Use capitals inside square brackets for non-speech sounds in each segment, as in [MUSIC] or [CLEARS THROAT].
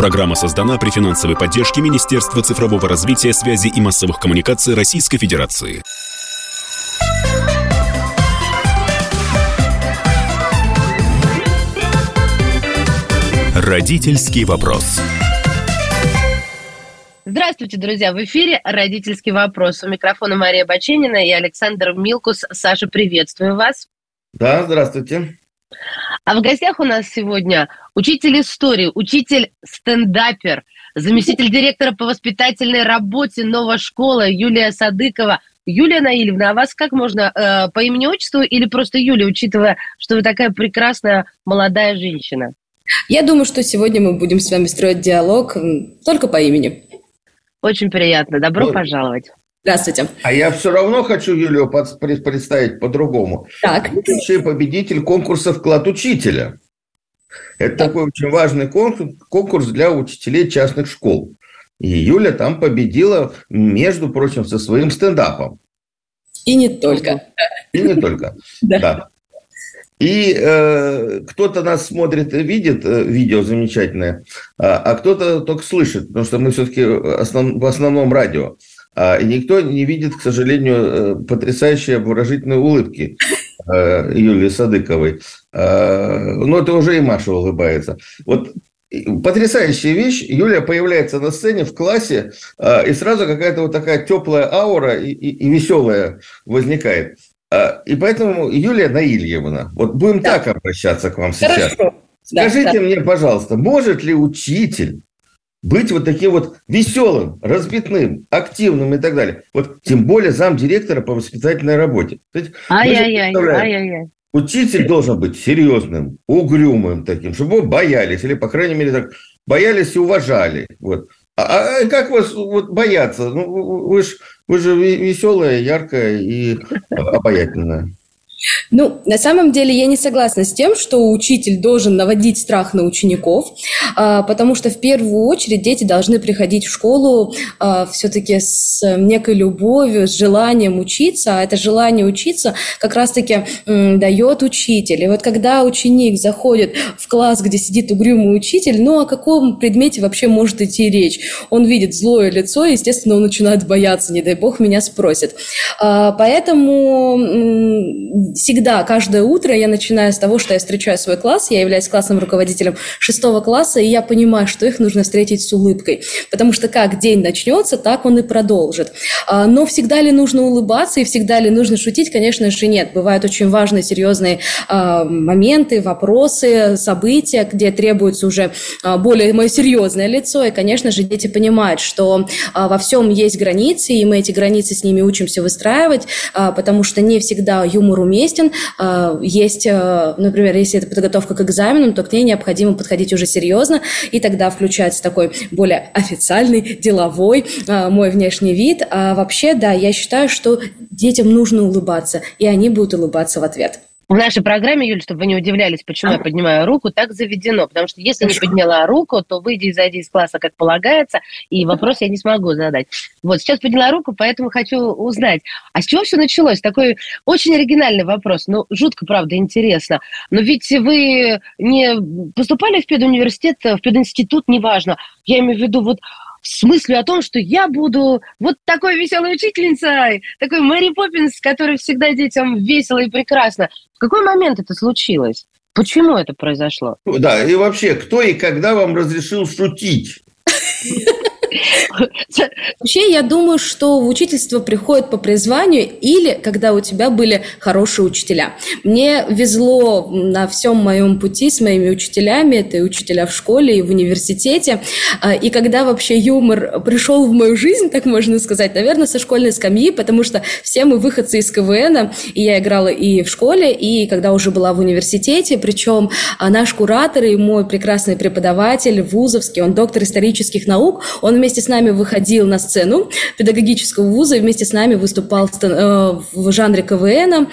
Программа создана при финансовой поддержке Министерства цифрового развития, связи и массовых коммуникаций Российской Федерации. Родительский вопрос. Здравствуйте, друзья! В эфире «Родительский вопрос». У микрофона Мария Баченина и Александр Милкус. Саша, приветствую вас. Да, здравствуйте. А в гостях у нас сегодня учитель истории, учитель стендапер, заместитель директора по воспитательной работе «Новая школа» Юлия Садыкова. Юлия Наильевна, а вас как можно э, по имени-отчеству или просто Юлия, учитывая, что вы такая прекрасная молодая женщина? Я думаю, что сегодня мы будем с вами строить диалог только по имени. Очень приятно. Добро ну, пожаловать. Здравствуйте. А я все равно хочу Юлию представить по-другому. Так. Лучший победитель конкурса «Вклад учителя». Это так. такой очень важный конкурс, конкурс для учителей частных школ. И Юля там победила, между прочим, со своим стендапом. И не только. И не только, [LAUGHS] да. И э, кто-то нас смотрит и видит э, видео замечательное, а, а кто-то только слышит, потому что мы все-таки основ, в основном радио. А, и никто не видит, к сожалению, э, потрясающие обворожительные улыбки э, Юлии Садыковой. А, ну, это уже и Маша улыбается. Вот Потрясающая вещь. Юлия появляется на сцене в классе, и сразу какая-то вот такая теплая аура и, и, и веселая возникает. И поэтому, Юлия Наильевна, вот будем да. так обращаться к вам сейчас. Хорошо. Скажите да, мне, пожалуйста, может ли учитель быть вот таким вот веселым, разбитным, активным и так далее. Вот тем более зам директора по воспитательной работе. Ай-яй-яй, ай-яй-яй. Учитель должен быть серьезным, угрюмым таким, чтобы его боялись, или, по крайней мере, так боялись и уважали. Вот. А, а как вас вот, бояться? Ну, вы же вы же веселая, яркая и обаятельная. Ну, на самом деле я не согласна с тем, что учитель должен наводить страх на учеников, а, потому что в первую очередь дети должны приходить в школу а, все-таки с некой любовью, с желанием учиться, а это желание учиться как раз-таки дает учитель. И вот когда ученик заходит в класс, где сидит угрюмый учитель, ну о каком предмете вообще может идти речь? Он видит злое лицо, и, естественно, он начинает бояться, не дай бог меня спросит. А, поэтому всегда, каждое утро я начинаю с того, что я встречаю свой класс, я являюсь классным руководителем шестого класса, и я понимаю, что их нужно встретить с улыбкой, потому что как день начнется, так он и продолжит. А, но всегда ли нужно улыбаться и всегда ли нужно шутить? Конечно же, нет. Бывают очень важные, серьезные а, моменты, вопросы, события, где требуется уже а, более мое серьезное лицо, и, конечно же, дети понимают, что во всем есть границы, и мы эти границы с ними учимся выстраивать, потому что не всегда юмор умеет уместен. А, есть, а, например, если это подготовка к экзаменам, то к ней необходимо подходить уже серьезно, и тогда включается такой более официальный, деловой а, мой внешний вид. А вообще, да, я считаю, что детям нужно улыбаться, и они будут улыбаться в ответ. В нашей программе, Юля, чтобы вы не удивлялись, почему я поднимаю руку, так заведено. Потому что если не подняла руку, то выйди и зайди из класса, как полагается, и вопрос я не смогу задать. Вот, сейчас подняла руку, поэтому хочу узнать, а с чего все началось? Такой очень оригинальный вопрос, ну, жутко, правда, интересно. Но ведь вы не поступали в педуниверситет, в пединститут, неважно. Я имею в виду, вот с мыслью о том, что я буду вот такой веселой учительницей, такой Мэри Поппинс, который всегда детям весело и прекрасно. В какой момент это случилось? Почему это произошло? Да, и вообще, кто и когда вам разрешил шутить? [LAUGHS] Вообще, я думаю, что в учительство приходит по призванию или когда у тебя были хорошие учителя. Мне везло на всем моем пути с моими учителями, это и учителя в школе, и в университете. А, и когда вообще юмор пришел в мою жизнь, так можно сказать, наверное, со школьной скамьи, потому что все мы выходцы из КВН, и я играла и в школе, и когда уже была в университете, причем а, наш куратор и мой прекрасный преподаватель вузовский, он доктор исторических наук, он вместе с нами выходил на сцену педагогического вуза и вместе с нами выступал э, в жанре КВН.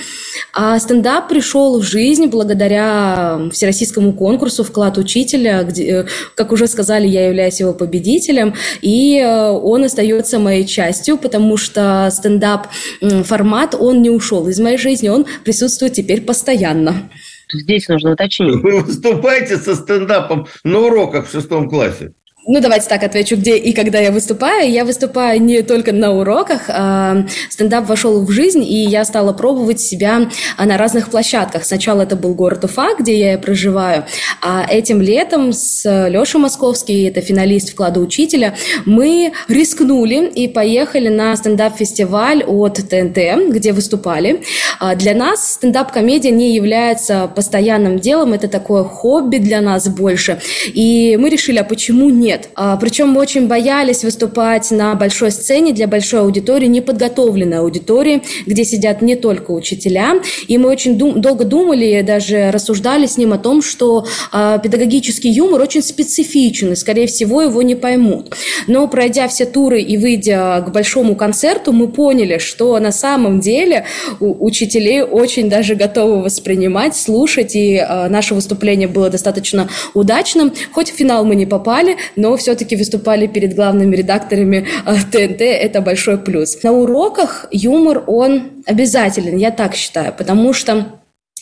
А стендап пришел в жизнь благодаря всероссийскому конкурсу «Вклад учителя», где, э, как уже сказали, я являюсь его победителем, и э, он остается моей частью, потому что стендап-формат, он не ушел из моей жизни, он присутствует теперь постоянно. Здесь нужно уточнить. Вы выступаете со стендапом на уроках в шестом классе? Ну, давайте так отвечу, где и когда я выступаю. Я выступаю не только на уроках. А стендап вошел в жизнь, и я стала пробовать себя на разных площадках. Сначала это был город Уфа, где я проживаю. А этим летом с Лешей Московский, это финалист вклада учителя, мы рискнули и поехали на стендап-фестиваль от ТНТ, где выступали. А для нас стендап-комедия не является постоянным делом, это такое хобби для нас больше. И мы решили, а почему нет? Нет. А, причем мы очень боялись выступать на большой сцене для большой аудитории, неподготовленной аудитории, где сидят не только учителя. И мы очень дум- долго думали, даже рассуждали с ним о том, что а, педагогический юмор очень специфичен, и, скорее всего, его не поймут. Но пройдя все туры и выйдя к большому концерту, мы поняли, что на самом деле у учителей очень даже готовы воспринимать, слушать, и а, наше выступление было достаточно удачным. Хоть в финал мы не попали, но но все-таки выступали перед главными редакторами ТНТ, э, это большой плюс. На уроках юмор, он обязателен, я так считаю, потому что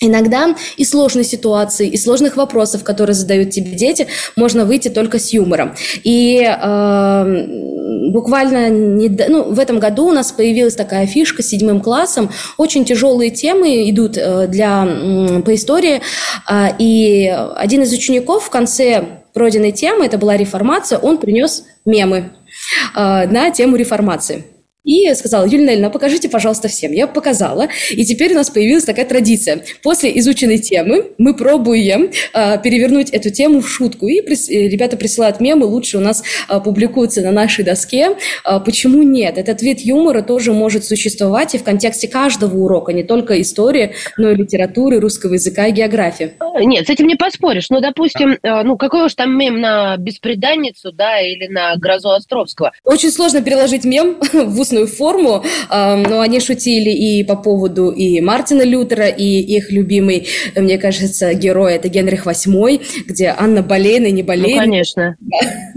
Иногда из сложной ситуации, из сложных вопросов, которые задают тебе дети, можно выйти только с юмором. И э, буквально не, ну, в этом году у нас появилась такая фишка с седьмым классом. Очень тяжелые темы идут э, для, по истории. Э, и один из учеников в конце пройденной темы, это была реформация, он принес мемы э, на тему реформации. И сказала, Юлия Нельна, покажите, пожалуйста, всем. Я показала. И теперь у нас появилась такая традиция. После изученной темы мы пробуем э, перевернуть эту тему в шутку. И прис, э, ребята присылают мемы, лучше у нас э, публикуются на нашей доске. Э, почему нет? Этот вид юмора тоже может существовать и в контексте каждого урока, не только истории, но и литературы, русского языка и географии. Нет, с этим не поспоришь. Ну, допустим, э, ну, какой уж там мем на беспреданницу, да, или на грозу Островского. Очень сложно переложить мем [LAUGHS] в устную устную форму, но они шутили и по поводу и Мартина Лютера, и их любимый, мне кажется, герой это Генрих VIII, где Анна Болейн и не Болейн. Ну, конечно.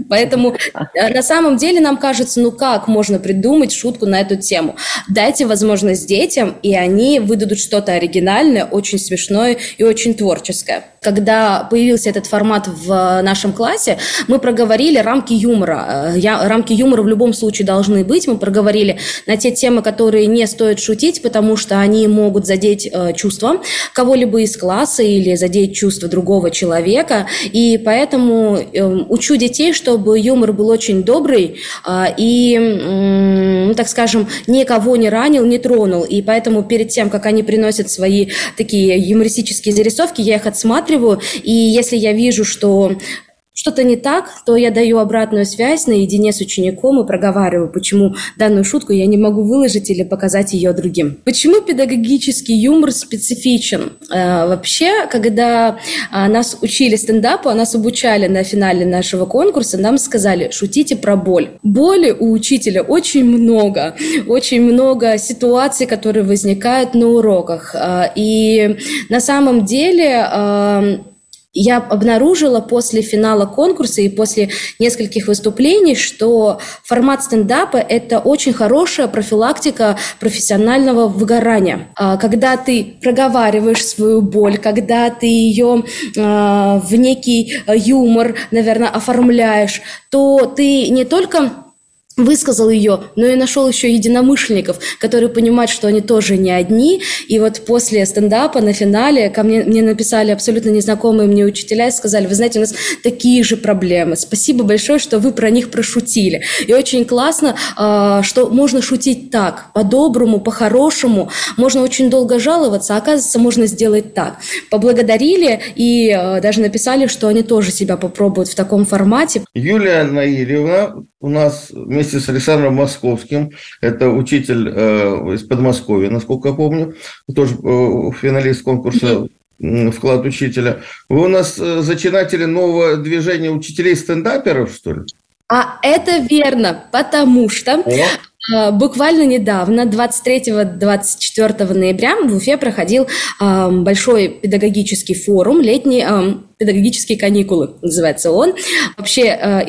Поэтому э, на самом деле нам кажется, ну как можно придумать шутку на эту тему? Дайте возможность детям, и они выдадут что-то оригинальное, очень смешное и очень творческое. Когда появился этот формат в нашем классе, мы проговорили рамки юмора. Э, я, рамки юмора в любом случае должны быть. Мы проговорили на те темы, которые не стоит шутить, потому что они могут задеть э, чувства кого-либо из класса или задеть чувства другого человека. И поэтому э, учу детей, чтобы юмор был очень добрый э, и, э, так скажем, никого не ранил, не тронул. И поэтому перед тем, как они приносят свои такие юмористические зарисовки, я их отсматриваю. И если я вижу, что что-то не так, то я даю обратную связь наедине с учеником и проговариваю, почему данную шутку я не могу выложить или показать ее другим. Почему педагогический юмор специфичен? Э, вообще, когда э, нас учили стендапу, а нас обучали на финале нашего конкурса, нам сказали, шутите про боль. Боли у учителя очень много, очень много ситуаций, которые возникают на уроках. Э, и на самом деле э, я обнаружила после финала конкурса и после нескольких выступлений, что формат стендапа – это очень хорошая профилактика профессионального выгорания. А, когда ты проговариваешь свою боль, когда ты ее а, в некий юмор, наверное, оформляешь, то ты не только высказал ее, но и нашел еще единомышленников, которые понимают, что они тоже не одни. И вот после стендапа на финале ко мне, мне написали абсолютно незнакомые мне учителя и сказали, вы знаете, у нас такие же проблемы. Спасибо большое, что вы про них прошутили. И очень классно, а, что можно шутить так, по-доброму, по-хорошему. Можно очень долго жаловаться, а оказывается, можно сделать так. Поблагодарили и а, даже написали, что они тоже себя попробуют в таком формате. Юлия Наильевна у нас вместе с Александром Московским, это учитель э, из Подмосковья, насколько я помню, тоже э, финалист конкурса вклад учителя. Вы у нас э, зачинатели нового движения учителей-стендаперов, что ли? А это верно, потому что О. буквально недавно, 23-24 ноября, в Уфе проходил большой педагогический форум, летний педагогические каникулы, называется он. Вообще, э,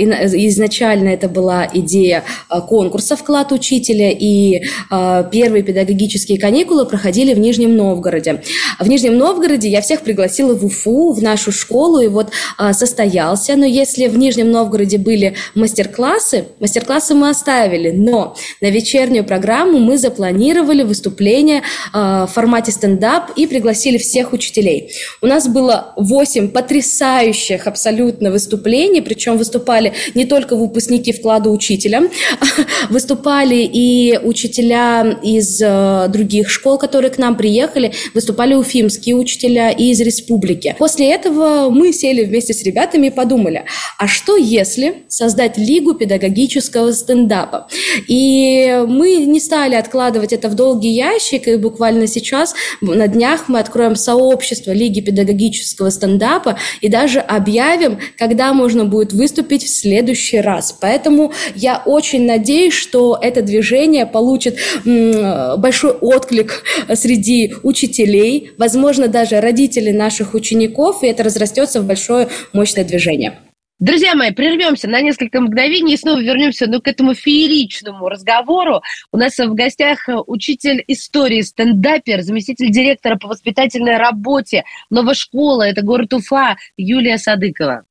изначально это была идея э, конкурса «Вклад учителя», и э, первые педагогические каникулы проходили в Нижнем Новгороде. В Нижнем Новгороде я всех пригласила в Уфу, в нашу школу, и вот состоялся. Но если в Нижнем Новгороде были мастер-классы, мастер-классы мы оставили, но на вечернюю программу мы запланировали выступление в формате стендап и пригласили всех учителей. У нас было 8 потрясающих абсолютно выступлений, причем выступали не только выпускники вклада учителя, [LAUGHS] выступали и учителя из э, других школ, которые к нам приехали, выступали уфимские учителя и из республики. После этого мы сели вместе с ребятами и подумали, а что если создать лигу педагогического стендапа? И мы не стали откладывать это в долгий ящик, и буквально сейчас, на днях, мы откроем сообщество Лиги педагогического стендапа и даже объявим, когда можно будет выступить в следующий раз. Поэтому я очень надеюсь, что это движение получит большой отклик среди учителей, возможно, даже родителей наших учеников, и это разрастется в большое мощное движение. Друзья мои, прервемся на несколько мгновений и снова вернемся ну, к этому фееричному разговору. У нас в гостях учитель истории, стендапер, заместитель директора по воспитательной работе новой школы, это город Уфа, Юлия Садыкова.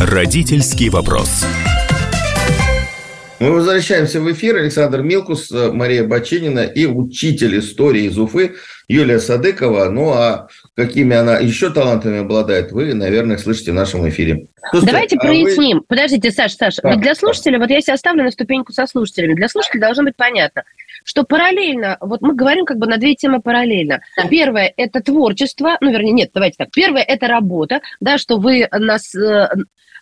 Родительский вопрос. Мы возвращаемся в эфир. Александр Милкус, Мария Бачинина и учитель истории из Уфы Юлия Садыкова. Ну, а какими она еще талантами обладает, вы, наверное, слышите в нашем эфире. Слушайте, Давайте а проясним. Вы... Подождите, Саша, Саша. Да, вот для слушателя, да. вот я себя ставлю на ступеньку со слушателями. Для слушателя должно быть понятно, что параллельно, вот мы говорим как бы на две темы параллельно. Первое – это творчество, ну, вернее, нет, давайте так. Первое – это работа, да, что вы нас э,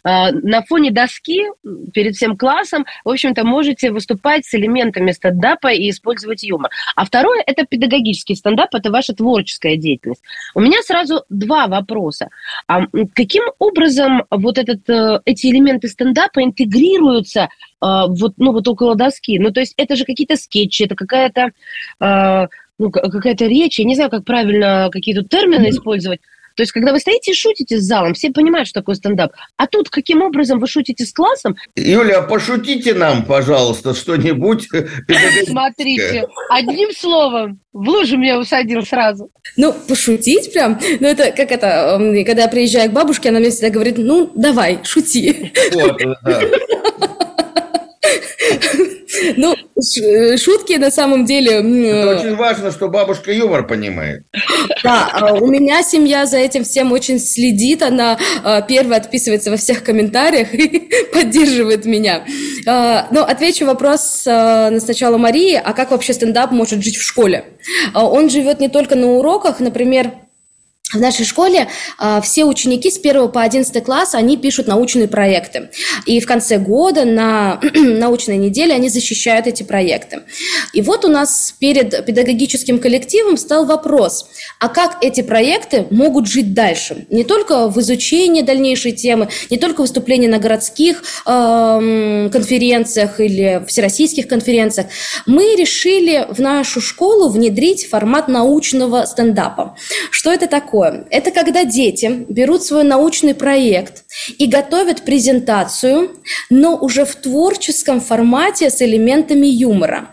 на фоне доски перед всем классом, в общем-то, можете выступать с элементами стендапа и использовать юмор. А второе – это педагогический стендап, это ваша творческая деятельность. У меня сразу два вопроса. А каким образом вот этот, э, эти элементы стендапа интегрируются а, вот, ну, вот около доски? Ну, то есть это же какие-то скетчи, это какая-то а, ну, какая-то речь, я не знаю, как правильно какие тут термины использовать, то есть, когда вы стоите и шутите с залом, все понимают, что такое стендап. А тут каким образом вы шутите с классом? Юля, пошутите нам, пожалуйста, что-нибудь. Смотрите, одним словом, в лужу меня усадил сразу. Ну, пошутить прям. Ну, это как это, когда я приезжаю к бабушке, она мне всегда говорит, ну, давай, шути. Вот, да. [LAUGHS] Ну, э, шутки на самом деле... Это очень важно, что бабушка юмор понимает. Да, а у меня семья за этим всем очень следит. Она а, первая отписывается во всех комментариях [LAUGHS] и поддерживает меня. Ну, отвечу вопрос сначала Марии. А как вообще стендап может жить в школе? Он живет не только на уроках. Например, в нашей школе э, все ученики с 1 по 11 класс, они пишут научные проекты. И в конце года на [CLEARS THROAT] научной неделе они защищают эти проекты. И вот у нас перед педагогическим коллективом стал вопрос, а как эти проекты могут жить дальше? Не только в изучении дальнейшей темы, не только выступления на городских э, конференциях или всероссийских конференциях. Мы решили в нашу школу внедрить формат научного стендапа. Что это такое? Такое? Это когда дети берут свой научный проект и готовят презентацию, но уже в творческом формате с элементами юмора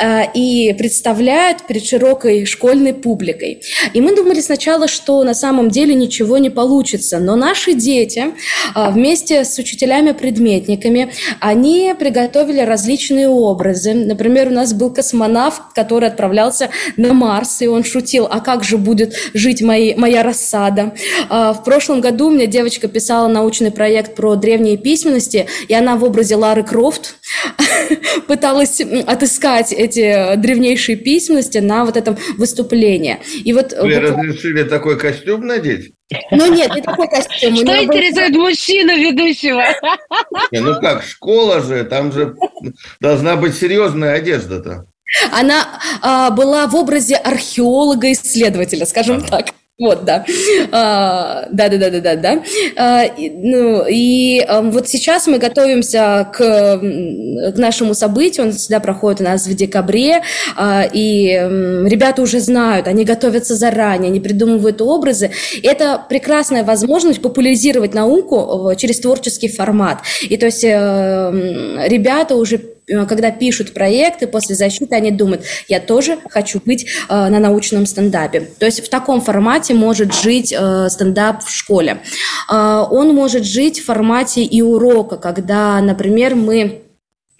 э, и представляют перед широкой школьной публикой. И мы думали сначала, что на самом деле ничего не получится, но наши дети э, вместе с учителями-предметниками, они приготовили различные образы. Например, у нас был космонавт, который отправлялся на Марс, и он шутил, а как же будет жить мои, моя рассада. А, в прошлом году у меня девочка писала научный проект про древние письменности, и она в образе Лары Крофт [LAUGHS] пыталась отыскать эти древнейшие письменности на вот этом выступлении. И вот Вы разрешили такой костюм надеть? Ну нет, не такой костюм. Что интересует был... мужчину ведущего? [LAUGHS] Не, ну как, школа же, там же должна быть серьезная одежда-то. Она а, была в образе археолога-исследователя, скажем ага. так. Вот, да. А, да, да, да, да, да, да. И, ну, и вот сейчас мы готовимся к, к нашему событию. Он всегда проходит у нас в декабре. А, и ребята уже знают, они готовятся заранее, они придумывают образы. Это прекрасная возможность популяризировать науку через творческий формат. И то есть э, ребята уже Э, когда пишут проекты после защиты, они думают, я тоже хочу быть э, на научном стендапе. То есть в таком формате может жить э, стендап в школе. Э, он может жить в формате и урока, когда, например, мы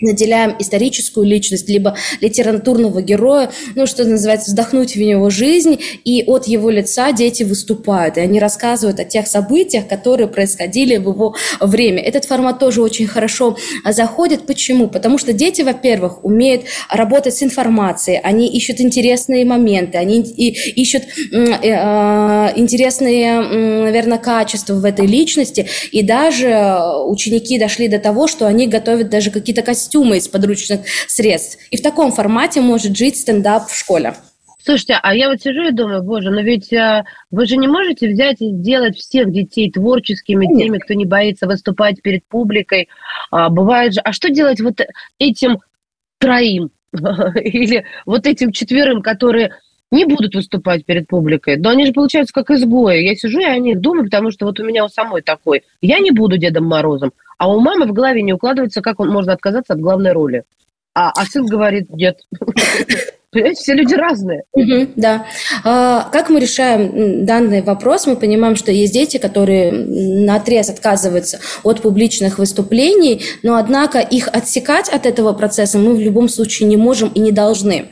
наделяем историческую личность, либо литературного героя, ну, что называется, вздохнуть в него жизнь, и от его лица дети выступают, и они рассказывают о тех событиях, которые происходили в его время. Этот формат тоже очень хорошо заходит. Почему? Потому что дети, во-первых, умеют работать с информацией, они ищут интересные моменты, они ищут э, а, интересные, наверное, качества в этой личности, и даже ученики дошли до того, что они готовят даже какие-то костюмы, костюмы из подручных средств. И в таком формате может жить стендап в школе. Слушайте, а я вот сижу и думаю, боже, но ведь а, вы же не можете взять и сделать всех детей творческими, Нет. теми, кто не боится выступать перед публикой. А, бывает же, а что делать вот этим троим [LAUGHS] или вот этим четверым, которые не будут выступать перед публикой. Но они же получаются как изгои. Я сижу и о них думаю, потому что вот у меня у самой такой. Я не буду Дедом Морозом, а у мамы в голове не укладывается, как он можно отказаться от главной роли. А, а сын говорит, нет. [LAUGHS] Понимаете, все люди разные. Угу, да. А, как мы решаем данный вопрос? Мы понимаем, что есть дети, которые на отрез отказываются от публичных выступлений, но однако их отсекать от этого процесса мы в любом случае не можем и не должны.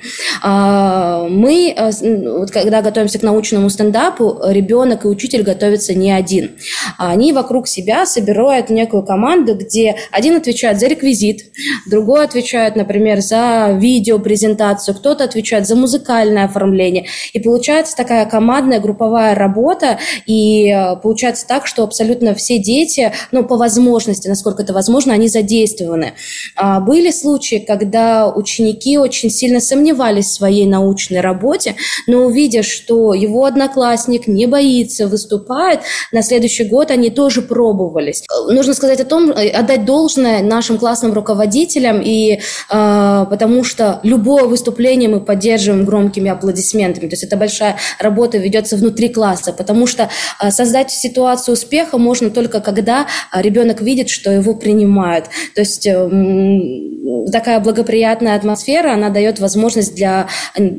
А, мы, а, вот когда готовимся к научному стендапу, ребенок и учитель готовятся не один. Они вокруг себя собирают некую команду, где один отвечает за реквизит, другой отвечает, например, за видеопрезентацию, кто-то отвечают за музыкальное оформление. И получается такая командная групповая работа, и э, получается так, что абсолютно все дети, ну, по возможности, насколько это возможно, они задействованы. А были случаи, когда ученики очень сильно сомневались в своей научной работе, но увидя, что его одноклассник не боится, выступает, на следующий год они тоже пробовались. Нужно сказать о том, э, отдать должное нашим классным руководителям, и, э, потому что любое выступление мы поддерживаем громкими аплодисментами. То есть это большая работа ведется внутри класса, потому что а, создать ситуацию успеха можно только когда а, ребенок видит, что его принимают. То есть эм, такая благоприятная атмосфера, она дает возможность для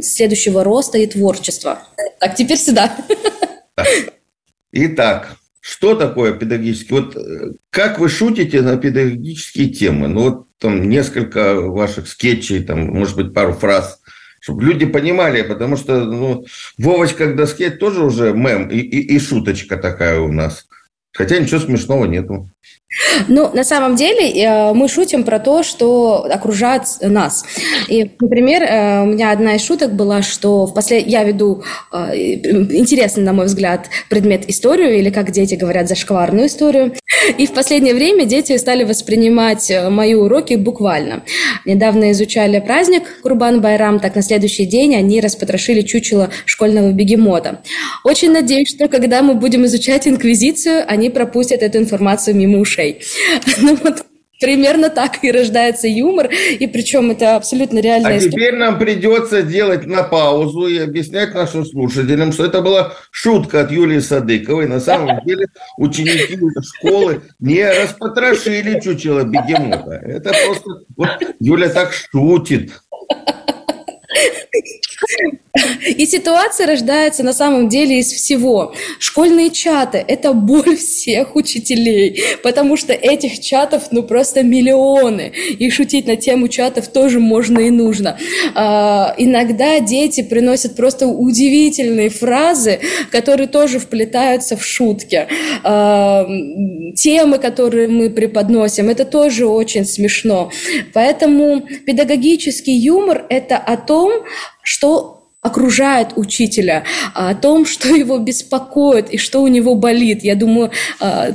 следующего роста и творчества. Так, теперь сюда. Итак, что такое педагогический? Вот э, как вы шутите на педагогические темы? Ну, вот там несколько ваших скетчей, там, может быть, пару фраз чтобы люди понимали, потому что ну, Вовочка к доске тоже уже мем и, и, и шуточка такая у нас. Хотя ничего смешного нету. Ну, на самом деле, э, мы шутим про то, что окружает нас. И, например, э, у меня одна из шуток была, что в послед... я веду э, интересный, на мой взгляд, предмет историю, или, как дети говорят, зашкварную историю. И в последнее время дети стали воспринимать мои уроки буквально. Недавно изучали праздник Курбан Байрам, так на следующий день они распотрошили чучело школьного бегемота. Очень надеюсь, что когда мы будем изучать инквизицию, они пропустят эту информацию мимо ушей ушей. [LAUGHS] Ну вот примерно так и рождается юмор, и причем это абсолютно реальная а история. теперь нам придется делать на паузу и объяснять нашим слушателям, что это была шутка от Юлии Садыковой. На самом [LAUGHS] деле ученики школы не распотрошили чучело бегемота. Это просто... Вот Юля так шутит. И ситуация рождается на самом деле из всего. Школьные чаты – это боль всех учителей, потому что этих чатов ну просто миллионы. И шутить на тему чатов тоже можно и нужно. А, иногда дети приносят просто удивительные фразы, которые тоже вплетаются в шутки. А, темы, которые мы преподносим, это тоже очень смешно. Поэтому педагогический юмор – это о том, что окружает учителя, о том, [LAUGHS] что его беспокоит и что у него болит. Я думаю,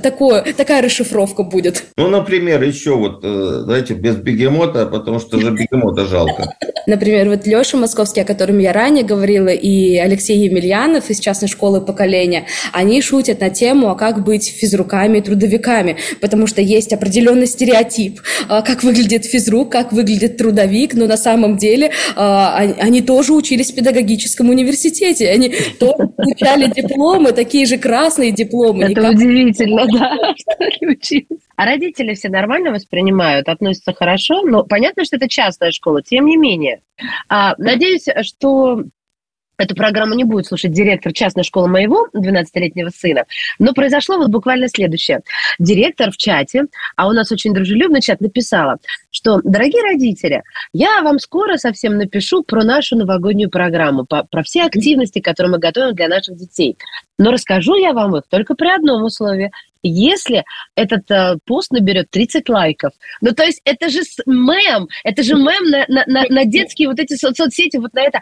такое, такая расшифровка будет. Ну, например, еще вот, э, знаете, без бегемота, потому что же бегемота жалко. Например, вот Леша Московский, о котором я ранее говорила, и Алексей Емельянов из частной школы поколения, они шутят на тему, а как быть физруками и трудовиками, потому что есть определенный стереотип, а, как выглядит физрук, как выглядит трудовик, но на самом деле а, они тоже учились в педагогическом университете, они тоже получали дипломы, такие же красные дипломы. Это никак... удивительно, да, [LAUGHS] что они учились. А родители все нормально воспринимают, относятся хорошо, но понятно, что это частная школа, тем не менее. А, надеюсь, что эту программу не будет слушать директор частной школы моего 12-летнего сына, но произошло вот буквально следующее. Директор в чате, а у нас очень дружелюбный чат, написала, что, дорогие родители, я вам скоро совсем напишу про нашу новогоднюю программу, про все активности, которые мы готовим для наших детей. Но расскажу я вам их только при одном условии если этот э, пост наберет 30 лайков. Ну, то есть это же мем, это же мем на, на, на, на детские вот эти со- соцсети, вот на это.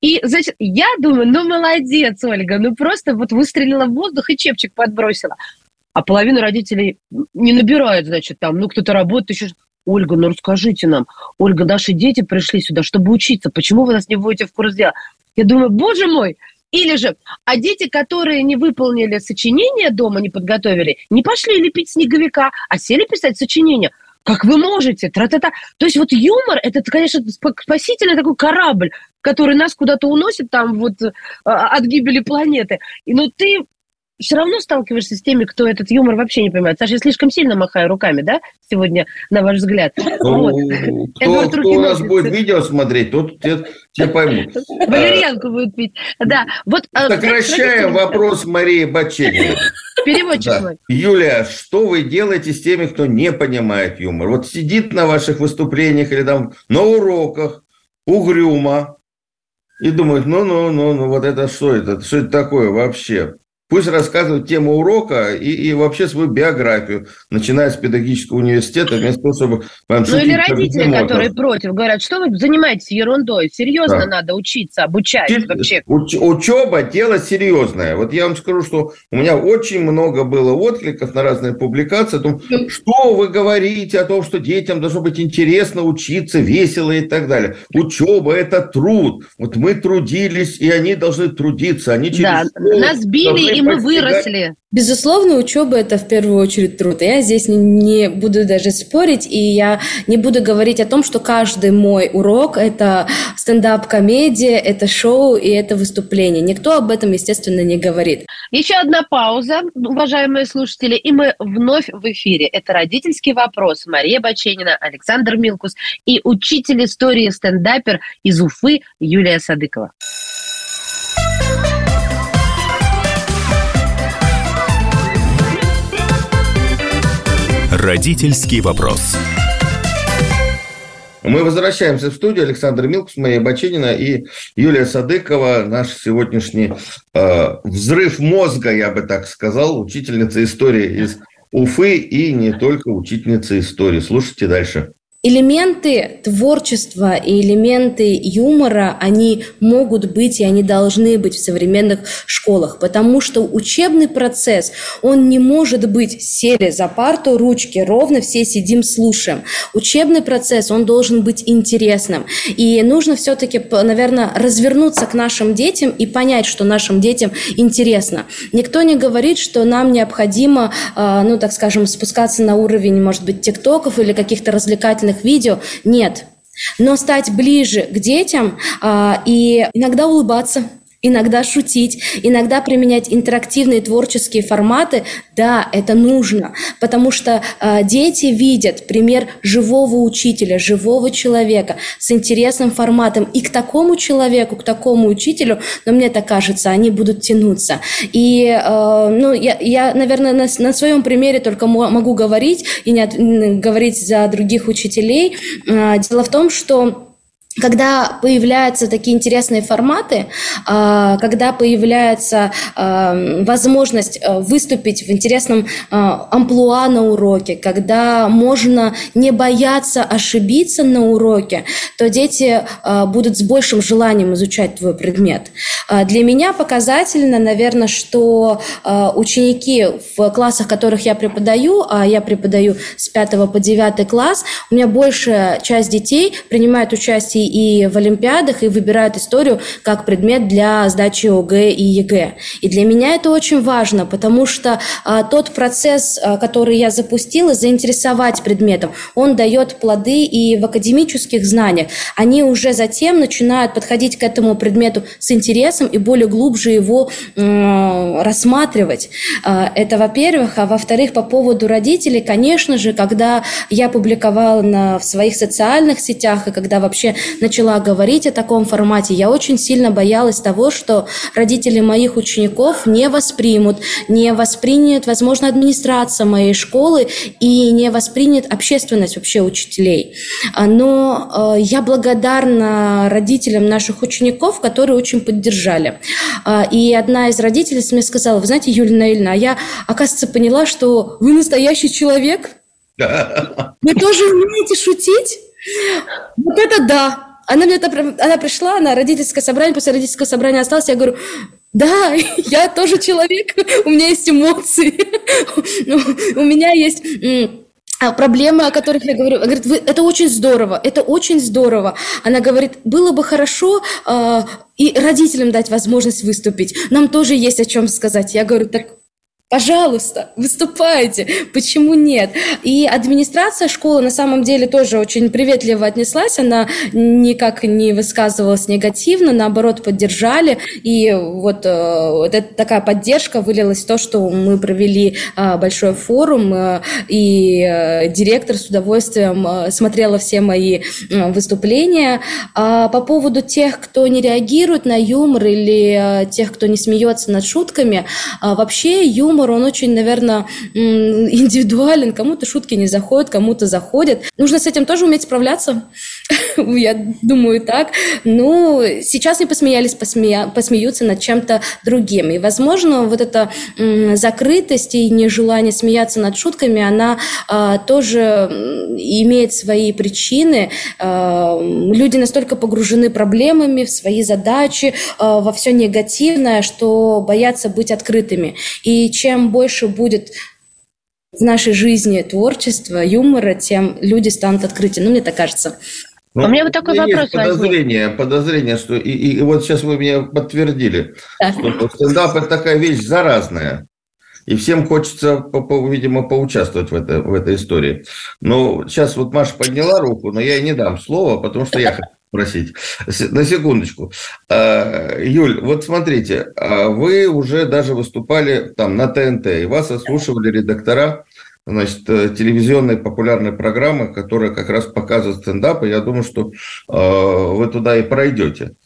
И, значит, я думаю, ну, молодец, Ольга, ну, просто вот выстрелила в воздух и чепчик подбросила. А половина родителей не набирает, значит, там, ну, кто-то работает, еще... Ольга, ну, расскажите нам. Ольга, наши дети пришли сюда, чтобы учиться. Почему вы нас не вводите в курс дела? Я думаю, боже мой, или же, а дети, которые не выполнили сочинение дома, не подготовили, не пошли лепить снеговика, а сели писать сочинение. Как вы можете? Тра-та-та. То есть вот юмор – это, конечно, спасительный такой корабль, который нас куда-то уносит там вот а, от гибели планеты. И, ну, ты все равно сталкиваешься с теми, кто этот юмор вообще не понимает. Саша, я слишком сильно махаю руками, да, сегодня, на ваш взгляд? Ну, вот. Кто, кто у нас будет видео смотреть, тот те, те поймут. Валерьянку будет пить. Да. Вот, а, Сокращаем вопрос Марии Бачениной. [LAUGHS] Переводчик да. мой. Юлия, что вы делаете с теми, кто не понимает юмор? Вот сидит на ваших выступлениях или там на уроках, угрюмо, и думает, ну-ну-ну, ну вот это что это, что это такое вообще? Пусть рассказывают тему урока и, и вообще свою биографию, начиная с педагогического университета, вместо того, чтобы... Ну или родители, которые против, говорят, что вы занимаетесь ерундой, серьезно да. надо учиться, обучать Учить, вообще. Уч, учеба – дело серьезное. Вот я вам скажу, что у меня очень много было откликов на разные публикации о том, что вы говорите о том, что детям должно быть интересно учиться, весело и так далее. Учеба – это труд. Вот мы трудились, и они должны трудиться. Они через да, нас били и мы выросли. Безусловно, учеба – это в первую очередь труд. Я здесь не буду даже спорить, и я не буду говорить о том, что каждый мой урок – это стендап-комедия, это шоу и это выступление. Никто об этом, естественно, не говорит. Еще одна пауза, уважаемые слушатели, и мы вновь в эфире. Это «Родительский вопрос». Мария Баченина, Александр Милкус и учитель истории стендапер из Уфы Юлия Садыкова. Родительский вопрос. Мы возвращаемся в студию. Александр Милкус, Мария Баченина и Юлия Садыкова. Наш сегодняшний э, взрыв мозга, я бы так сказал, учительница истории из Уфы и не только учительница истории. Слушайте дальше элементы творчества и элементы юмора, они могут быть и они должны быть в современных школах, потому что учебный процесс, он не может быть сели за парту, ручки ровно, все сидим, слушаем. Учебный процесс, он должен быть интересным. И нужно все-таки, наверное, развернуться к нашим детям и понять, что нашим детям интересно. Никто не говорит, что нам необходимо, а, ну, так скажем, спускаться на уровень, может быть, тиктоков или каких-то развлекательных разных видео. Нет. Но стать ближе к детям а, и иногда улыбаться, иногда шутить, иногда применять интерактивные творческие форматы, да, это нужно, потому что э, дети видят пример живого учителя, живого человека с интересным форматом, и к такому человеку, к такому учителю, но мне так кажется, они будут тянуться. И, э, ну, я, я наверное, на, на своем примере только могу говорить и не от, говорить за других учителей. Э, дело в том, что когда появляются такие интересные форматы, а, когда появляется а, возможность а, выступить в интересном амплуа на уроке, когда можно не бояться ошибиться на уроке, то дети будут с большим желанием изучать твой предмет. Для меня показательно, наверное, что ученики в классах, которых я преподаю, а я преподаю с 5 по 9 класс, у меня большая часть детей принимает участие и в Олимпиадах, и выбирают историю как предмет для сдачи ОГЭ и ЕГЭ. И для меня это очень важно, потому что а, тот процесс, а, который я запустила, заинтересовать предметом, он дает плоды и в академических знаниях. Они уже затем начинают подходить к этому предмету с интересом и более глубже его э, рассматривать. А, это во-первых. А во-вторых, по поводу родителей, конечно же, когда я публиковала на, в своих социальных сетях и когда вообще начала говорить о таком формате, я очень сильно боялась того, что родители моих учеников не воспримут, не воспринят, возможно, администрация моей школы и не воспринят общественность вообще учителей. А, но э, я благодарна родителям наших учеников, которые очень поддержали. А, и одна из родителей мне сказала, вы знаете, Юлия Наильна, а я, оказывается, поняла, что вы настоящий человек, [LAUGHS] вы тоже умеете шутить? Вот это да! Она мне это, она пришла на родительское собрание, после родительского собрания осталась, я говорю, да, [LAUGHS] я тоже человек, у меня есть эмоции, [LAUGHS] у меня есть а, проблемы, о которых я говорю. Она говорит, это очень здорово, это очень здорово. Она говорит, было бы хорошо э, и родителям дать возможность выступить. Нам тоже есть о чем сказать. Я говорю, так Пожалуйста, выступайте. Почему нет? И администрация школы на самом деле тоже очень приветливо отнеслась. Она никак не высказывалась негативно, наоборот, поддержали. И вот э, эта такая поддержка вылилась в то, что мы провели э, большой форум, э, и директор с удовольствием смотрела все мои выступления. А по поводу тех, кто не реагирует на юмор или тех, кто не смеется над шутками, вообще юмор юмор, он очень, наверное, [LAUGHS] индивидуален. Кому-то шутки не заходят, кому-то заходят. Нужно с этим тоже уметь справляться. [LAUGHS] Я думаю так. Ну, сейчас не посмеялись, посмея... посмеются над чем-то другим. И, возможно, вот эта закрытость и нежелание смеяться над шутками, она а, тоже имеет свои причины. А, люди настолько погружены проблемами в свои задачи, а, во все негативное, что боятся быть открытыми. И чем больше будет в нашей жизни творчества, юмора, тем люди станут открытие. Ну, мне так кажется. Ну, У меня вот такой вопрос есть подозрение, возник. подозрение, что и, и, и вот сейчас вы меня подтвердили, да. что стендап это такая вещь заразная. И всем хочется, видимо, поучаствовать в, это, в этой истории. Но сейчас вот Маша подняла руку, но я ей не дам слова, потому что я хочу [LAUGHS] спросить. На секундочку. А, Юль, вот смотрите, а вы уже даже выступали там на ТНТ, и вас ослушивали редактора значит, э, телевизионной популярной программы, которая как раз показывает стендап, и я думаю, что э, вы туда и пройдете.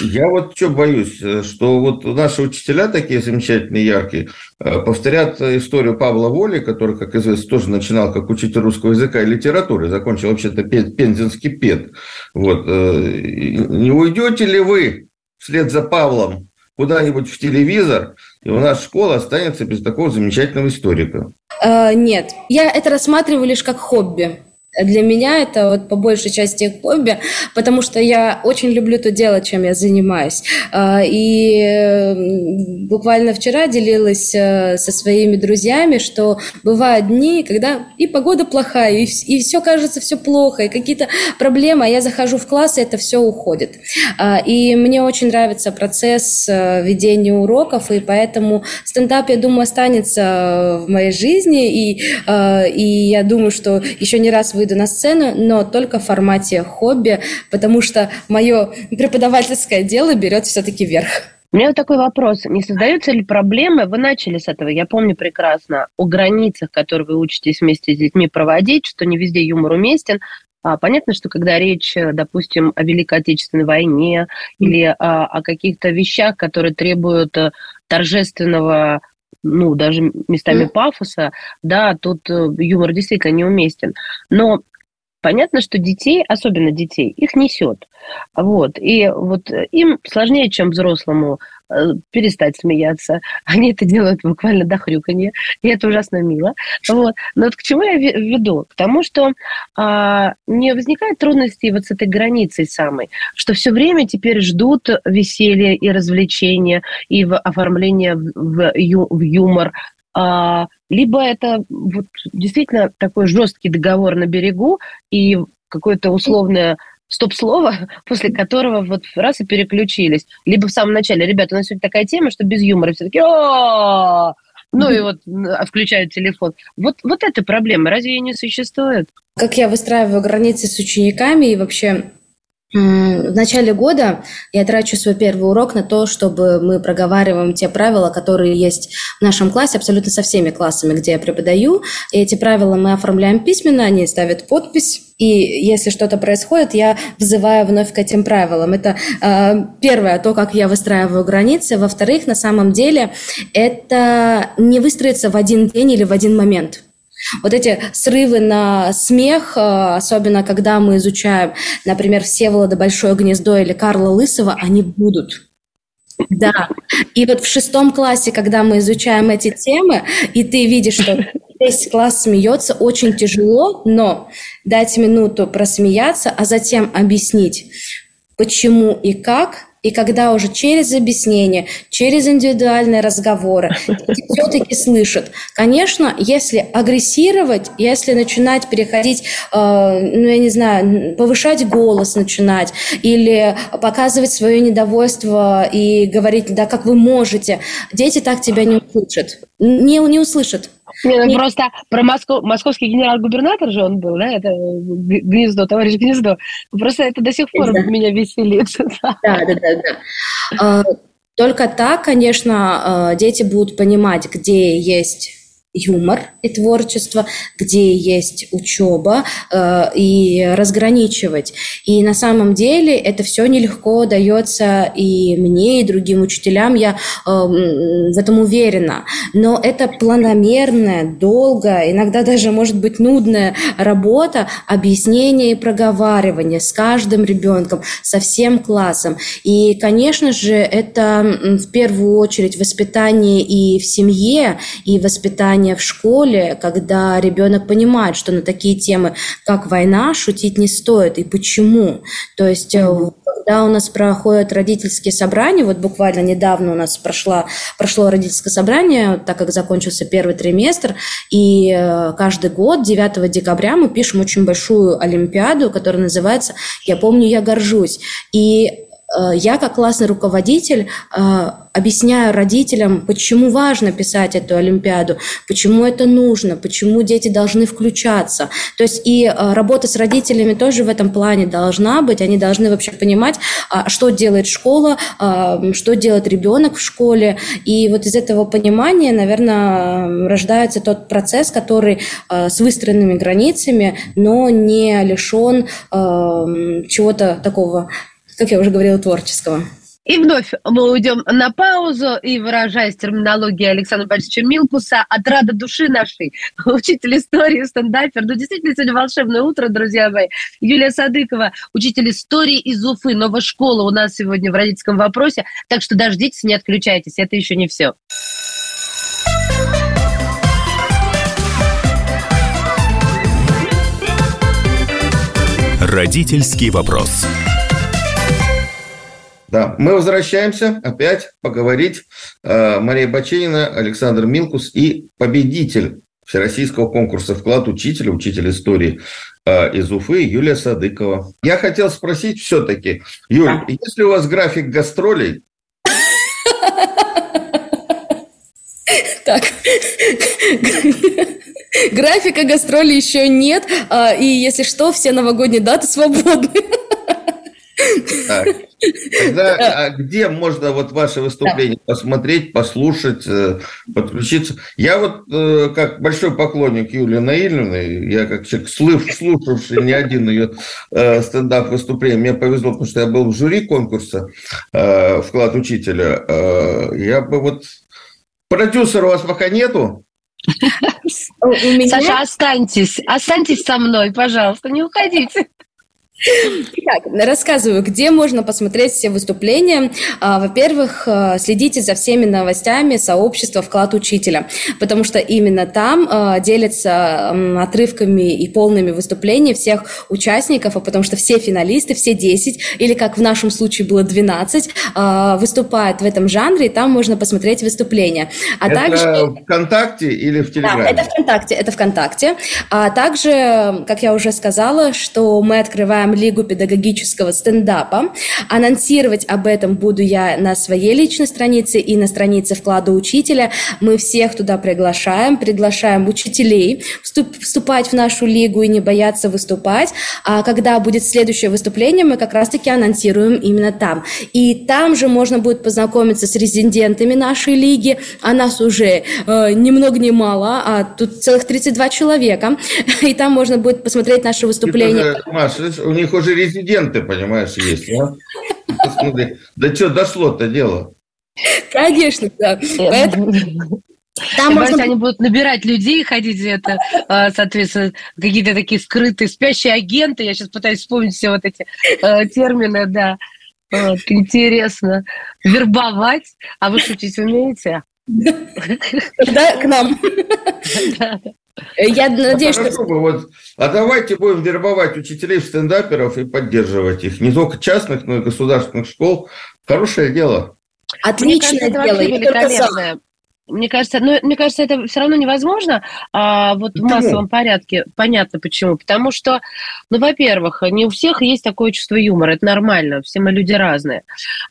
Я вот что боюсь, э, что вот наши учителя такие замечательные, яркие, э, повторят историю Павла Воли, который, как известно, тоже начинал как учитель русского языка и литературы, закончил вообще-то пензенский пед. Вот. Не уйдете ли вы вслед за Павлом куда-нибудь в телевизор, и у нас школа останется без такого замечательного историка. Э, нет, я это рассматриваю лишь как хобби. Для меня это вот по большей части хобби, потому что я очень люблю то дело, чем я занимаюсь. А, и буквально вчера делилась э, со своими друзьями, что бывают дни, когда и погода плохая, и, все кажется все плохо, и какие-то проблемы, а я захожу в класс, и это все уходит. А, и мне очень нравится процесс э, ведения уроков, и поэтому стендап, я думаю, останется в моей жизни, и, э, и я думаю, что еще не раз вы выйду на сцену, но только в формате хобби, потому что мое преподавательское дело берет все-таки верх. У меня вот такой вопрос. Не создаются ли проблемы, вы начали с этого, я помню прекрасно, о границах, которые вы учитесь вместе с детьми проводить, что не везде юмор уместен, а, Понятно, что когда речь, допустим, о Великой Отечественной войне mm-hmm. или а, о каких-то вещах, которые требуют э, торжественного ну, даже местами mm. пафоса, да, тут э, юмор действительно неуместен. Но понятно, что детей, особенно детей, их несет. Вот. И вот им сложнее, чем взрослому, э, перестать смеяться. [LAUGHS] Они это делают буквально до хрюканья, и это ужасно мило. Вот. Но вот к чему я веду? К тому, что а, не возникает трудностей вот с этой границей самой, что все время теперь ждут веселья и развлечения, и в оформление в, ю, в юмор, а, либо это вот действительно такой жесткий договор на берегу и какое-то условное стоп-слово, [LAUGHS] после которого вот раз и переключились. Либо в самом начале, ребята, у нас сегодня такая тема, что без юмора все таки ну и вот включают телефон. Вот, вот эта проблема, разве ее не существует? Как я выстраиваю границы с учениками и вообще в начале года я трачу свой первый урок на то, чтобы мы проговариваем те правила, которые есть в нашем классе, абсолютно со всеми классами, где я преподаю. И эти правила мы оформляем письменно, они ставят подпись. И если что-то происходит, я взываю вновь к этим правилам. Это э, первое, то, как я выстраиваю границы. Во-вторых, на самом деле, это не выстроится в один день или в один момент. Вот эти срывы на смех, э, особенно когда мы изучаем, например, Всеволода Большое гнездо или Карла Лысого, они будут. Да. И вот в шестом классе, когда мы изучаем эти темы, и ты видишь, что весь класс смеется, очень тяжело, но дать минуту просмеяться, а затем объяснить, почему и как, и когда уже через объяснение, через индивидуальные разговоры [LAUGHS] все-таки слышат. Конечно, если агрессировать, если начинать переходить, э, ну, я не знаю, повышать голос начинать или показывать свое недовольство и говорить, да, как вы можете, дети так тебя не услышат. Не, не услышат. Не, ну просто про Москву, московский генерал-губернатор же он был, да, это гнездо, товарищ гнездо. Просто это до сих пор да. меня веселит. [LAUGHS] Да, да, да. да. А, только так, конечно, а, дети будут понимать, где есть юмор и творчество, где есть учеба э, и разграничивать. И на самом деле это все нелегко дается и мне, и другим учителям, я э, в этом уверена. Но это планомерная, долгая, иногда даже может быть нудная работа объяснения и проговаривания с каждым ребенком, со всем классом. И, конечно же, это в первую очередь воспитание и в семье, и воспитание воспитания в школе, когда ребенок понимает, что на такие темы, как война, шутить не стоит и почему. То есть, mm-hmm. когда у нас проходят родительские собрания, вот буквально недавно у нас прошла, прошло родительское собрание, так как закончился первый триместр, и э, каждый год, 9 декабря, мы пишем очень большую олимпиаду, которая называется «Я помню, я горжусь». И я как классный руководитель э, объясняю родителям, почему важно писать эту Олимпиаду, почему это нужно, почему дети должны включаться. То есть и э, работа с родителями тоже в этом плане должна быть. Они должны вообще понимать, а, что делает школа, что делает ребенок в школе. И вот из этого понимания, наверное, рождается тот процесс, который с выстроенными границами, но не лишен чего-то такого как я уже говорила, творческого. И вновь мы уйдем на паузу и, выражаясь терминологией Александра Борисовича Милкуса, отрада души нашей, [LAUGHS] учитель истории, стендапер. Ну, действительно, сегодня волшебное утро, друзья мои. Юлия Садыкова, учитель истории из Уфы. Новая школа у нас сегодня в родительском вопросе. Так что дождитесь, не отключайтесь. Это еще не все. Родительский вопрос. Да, мы возвращаемся опять поговорить. Э, Мария Баченина, Александр Милкус и победитель Всероссийского конкурса «Вклад учителя», учитель истории э, из Уфы Юлия Садыкова. Я хотел спросить все-таки, Юль, есть ли у вас график гастролей? Так, графика гастролей еще нет, а, и если что, все новогодние даты свободны. Так. Тогда а где можно вот ваше выступление да. посмотреть, послушать, э, подключиться? Я вот э, как большой поклонник Юлии Наильевны, я как человек, слушавший не один ее э, стендап-выступление, мне повезло, потому что я был в жюри конкурса «Вклад учителя». Я бы вот... Продюсера у вас пока нету? [LAUGHS] Саша, останьтесь, останьтесь со мной, пожалуйста, не уходите. Итак, рассказываю, где можно посмотреть все выступления. А, во-первых, а, следите за всеми новостями сообщества «Вклад учителя», потому что именно там а, делятся отрывками и полными выступлений всех участников, потому что все финалисты, все 10, или как в нашем случае было 12, выступают в этом жанре, и там можно посмотреть выступления. А это также... ВКонтакте или в Телеграме? Да, это ВКонтакте, это ВКонтакте. А также, как я уже сказала, что мы открываем Лигу педагогического стендапа. Анонсировать об этом буду я на своей личной странице и на странице вклада учителя. Мы всех туда приглашаем, приглашаем учителей вступать в нашу лигу и не бояться выступать. А когда будет следующее выступление, мы как раз-таки анонсируем именно там. И там же можно будет познакомиться с резидентами нашей лиги, а нас уже э, ни много ни мало, а тут целых 32 человека. [LAUGHS] И там можно будет посмотреть наши выступления. Маш, у них уже резиденты, понимаешь, есть. А? Посмотри, да что дошло-то дело? Конечно, да. Поэтому... Там можно... они будут набирать людей, ходить это, а, соответственно, какие-то такие скрытые спящие агенты. Я сейчас пытаюсь вспомнить все вот эти э, термины, да. Вот, интересно. Вербовать. А вы шутить умеете? Да, к нам. Я надеюсь, а что... Вот, а давайте будем вербовать учителей стендаперов и поддерживать их. Не только частных, но и государственных школ. Хорошее дело. Отличное дело. Я мне кажется, ну, мне кажется, это все равно невозможно а, вот почему? в массовом порядке. Понятно почему. Потому что, ну, во-первых, не у всех есть такое чувство юмора. Это нормально. Все мы люди разные.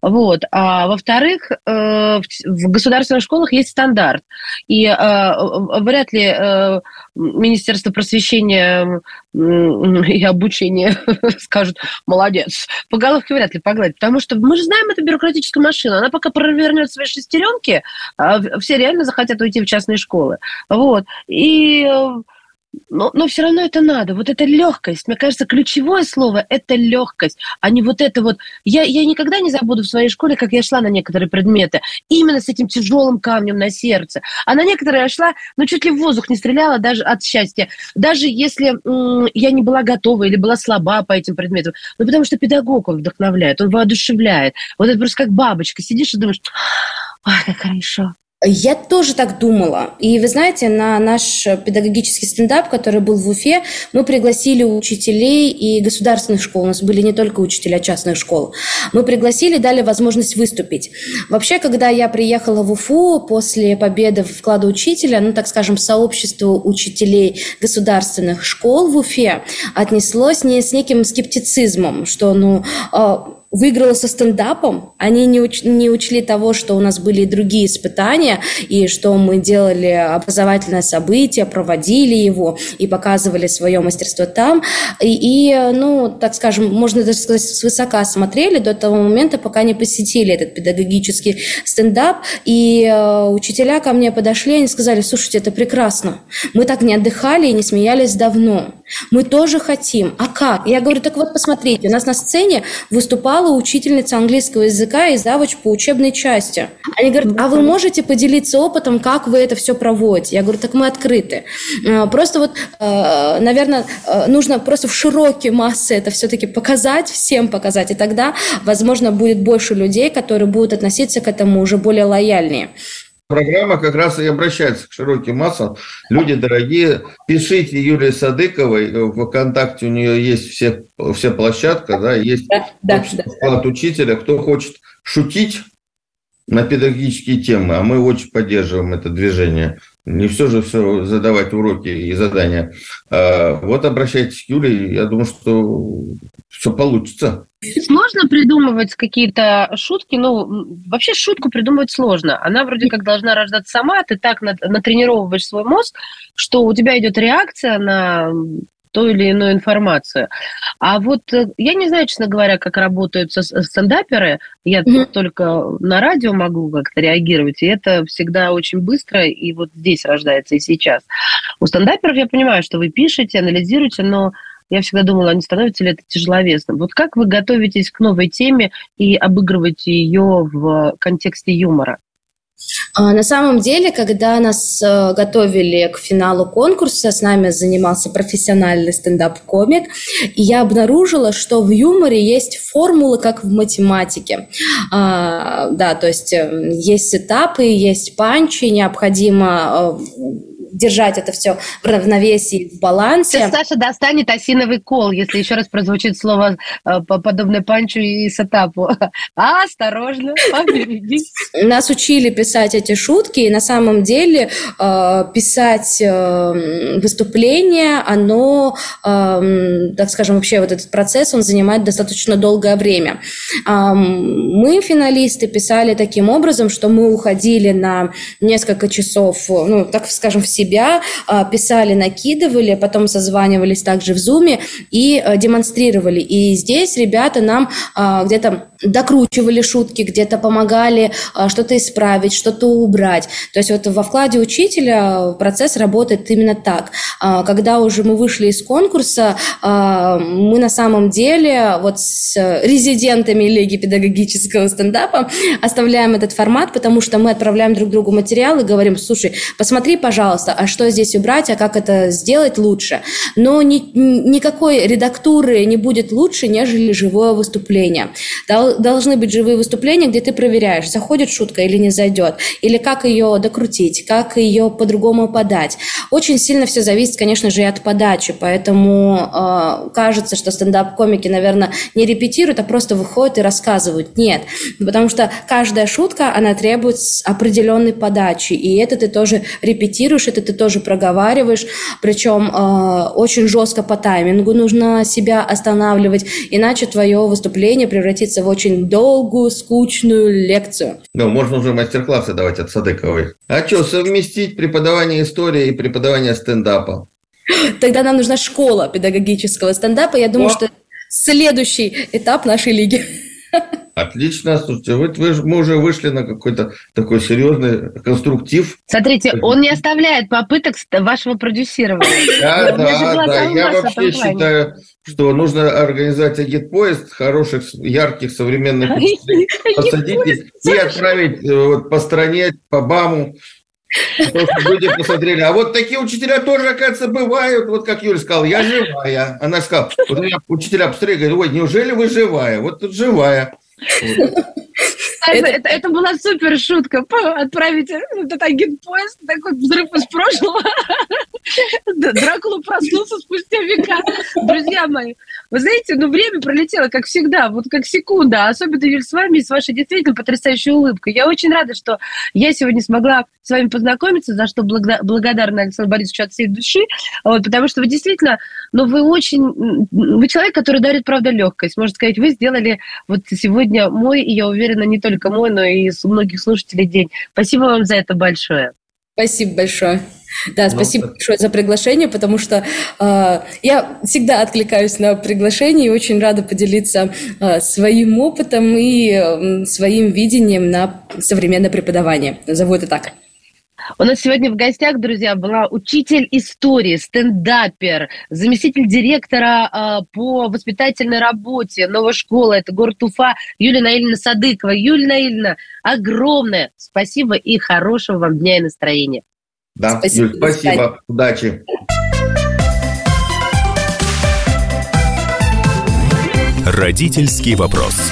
Вот. А во-вторых, э, в государственных школах есть стандарт. И э, вряд ли э, Министерство просвещения [LAUGHS] и обучения [LAUGHS] скажут, молодец. По головке вряд ли погладить, потому что мы же знаем эту бюрократическую машину. Она пока провернет свои шестеренки, а все реально захотят уйти в частные школы. Вот. И э, но, но все равно это надо. Вот эта легкость. Мне кажется, ключевое слово – это легкость, а не вот это вот. Я, я никогда не забуду в своей школе, как я шла на некоторые предметы, именно с этим тяжелым камнем на сердце. А на некоторые я шла, ну, чуть ли в воздух не стреляла даже от счастья. Даже если м- я не была готова или была слаба по этим предметам. Ну, потому что педагог он вдохновляет, он воодушевляет. Вот это просто как бабочка. Сидишь и думаешь, ой, как хорошо. Я тоже так думала. И вы знаете, на наш педагогический стендап, который был в Уфе, мы пригласили учителей и государственных школ. У нас были не только учителя частных школ. Мы пригласили, дали возможность выступить. Вообще, когда я приехала в Уфу после победы вклада учителя, ну, так скажем, сообщество учителей государственных школ в Уфе отнеслось не с неким скептицизмом, что, ну, а, выиграла со стендапом. Они не, уч, не учли того, что у нас были и другие испытания, и что мы делали образовательное событие, проводили его и показывали свое мастерство там. И, и ну, так скажем, можно даже сказать, свысока смотрели до того момента, пока не посетили этот педагогический стендап. И э, учителя ко мне подошли, они сказали, слушайте, это прекрасно. Мы так не отдыхали и не смеялись давно. Мы тоже хотим. А как? Я говорю, так вот, посмотрите, у нас на сцене выступала учительница английского языка и завуч по учебной части. Они говорят, а вы можете поделиться опытом, как вы это все проводите? Я говорю, так мы открыты. А, просто вот, а, наверное, а, нужно просто в широкие массы это все-таки показать, всем показать, и тогда, возможно, будет больше людей, которые будут относиться к этому уже более лояльнее. Программа как раз и обращается к широким массам. Люди дорогие, пишите Юлии Садыковой, в ВКонтакте у нее есть все, все площадка, да, есть да, да, да. от учителя. Кто хочет шутить на педагогические темы, а мы очень поддерживаем это движение. Не все же все задавать уроки и задания. А, вот обращайтесь к Юле, я думаю, что все получится. Сложно придумывать какие-то шутки, ну, вообще шутку придумывать сложно. Она вроде как должна рождаться сама, ты так натренировываешь свой мозг, что у тебя идет реакция на ту или иную информацию. А вот э, я не знаю, честно говоря, как работают стендаперы. Я mm-hmm. только на радио могу как-то реагировать, и это всегда очень быстро, и вот здесь рождается и сейчас. У стендаперов я понимаю, что вы пишете, анализируете, но я всегда думала, не становится ли это тяжеловесным. Вот как вы готовитесь к новой теме и обыгрываете ее в контексте юмора? А, на самом деле, когда нас э, готовили к финалу конкурса, с нами занимался профессиональный стендап-комик, и я обнаружила, что в юморе есть формулы, как в математике. А, да, то есть э, есть этапы, есть панчи, необходимо э, держать это все в равновесии, в балансе. Сейчас Саша достанет осиновый кол, если еще раз прозвучит слово э, подобное панчу и сетапу. [LAUGHS] А, осторожно, [LAUGHS] побереги. Нас учили писать эти шутки, и на самом деле э, писать э, выступление, оно, так скажем, вообще вот этот процесс, он занимает достаточно долгое время. Мы, финалисты, писали таким образом, что мы уходили на несколько часов, ну, так скажем, в себя, а, писали, накидывали, потом созванивались также в Зуме и а, демонстрировали. И здесь ребята нам а, где-то докручивали шутки, где-то помогали что-то исправить, что-то убрать. То есть вот во вкладе учителя процесс работает именно так. Когда уже мы вышли из конкурса, мы на самом деле вот с резидентами Лиги педагогического стендапа оставляем этот формат, потому что мы отправляем друг другу материал и говорим, слушай, посмотри, пожалуйста, а что здесь убрать, а как это сделать лучше. Но ни, никакой редактуры не будет лучше, нежели живое выступление. Должны быть живые выступления, где ты проверяешь, заходит шутка или не зайдет, или как ее докрутить, как ее по-другому подать. Очень сильно все зависит, конечно же, и от подачи, поэтому э, кажется, что стендап-комики, наверное, не репетируют, а просто выходят и рассказывают. Нет, потому что каждая шутка, она требует определенной подачи, и это ты тоже репетируешь, это ты тоже проговариваешь, причем э, очень жестко по таймингу нужно себя останавливать, иначе твое выступление превратится в очень долгую, скучную лекцию. Ну, можно уже мастер-классы давать от Садыковой. А что, совместить преподавание истории и преподавание стендапа? Тогда нам нужна школа педагогического стендапа. Я думаю, О. что следующий этап нашей лиги. [LAUGHS] Отлично, слушайте, вы, вы, мы уже вышли на какой-то такой серьезный конструктив. Смотрите, он не оставляет попыток вашего продюсирования. Да, да, да. Я вообще считаю, что нужно организовать агитпоезд хороших, ярких, современных посадить и отправить э, вот, по стране, по БАМу, чтобы люди посмотрели. А вот такие учителя тоже, оказывается, бывают. Вот как Юля сказала, я живая. Она сказала, вот у меня учителя посмотрели, говорят, ой, неужели вы живая? Вот тут живая. Это, это, это была супер шутка. Отправить этот агент-поезд, такой взрыв из прошлого. Дракула проснулся спустя века. Друзья мои, вы знаете, ну время пролетело, как всегда, вот как секунда. Особенно, Юль, с вами и с вашей действительно потрясающей улыбкой. Я очень рада, что я сегодня смогла с вами познакомиться, за что благодарна Александру Борисовичу от всей души. Вот, потому что вы действительно, ну вы очень, вы человек, который дарит, правда, легкость. Можно сказать, вы сделали вот сегодня мой, и я уверена, не только мой, но и у многих слушателей день. Спасибо вам за это большое. Спасибо большое. Да, ну, спасибо ну, большое за приглашение, потому что э, я всегда откликаюсь на приглашение и очень рада поделиться э, своим опытом и э, своим видением на современное преподавание. Назову это так. У нас сегодня в гостях, друзья, была учитель истории, стендапер, заместитель директора э, по воспитательной работе новой школы, это город Уфа, Юлия Наильевна Садыкова. Юлия Наильевна, огромное спасибо и хорошего вам дня и настроения. Да, спасибо, Юль, спасибо. удачи. Родительский вопрос.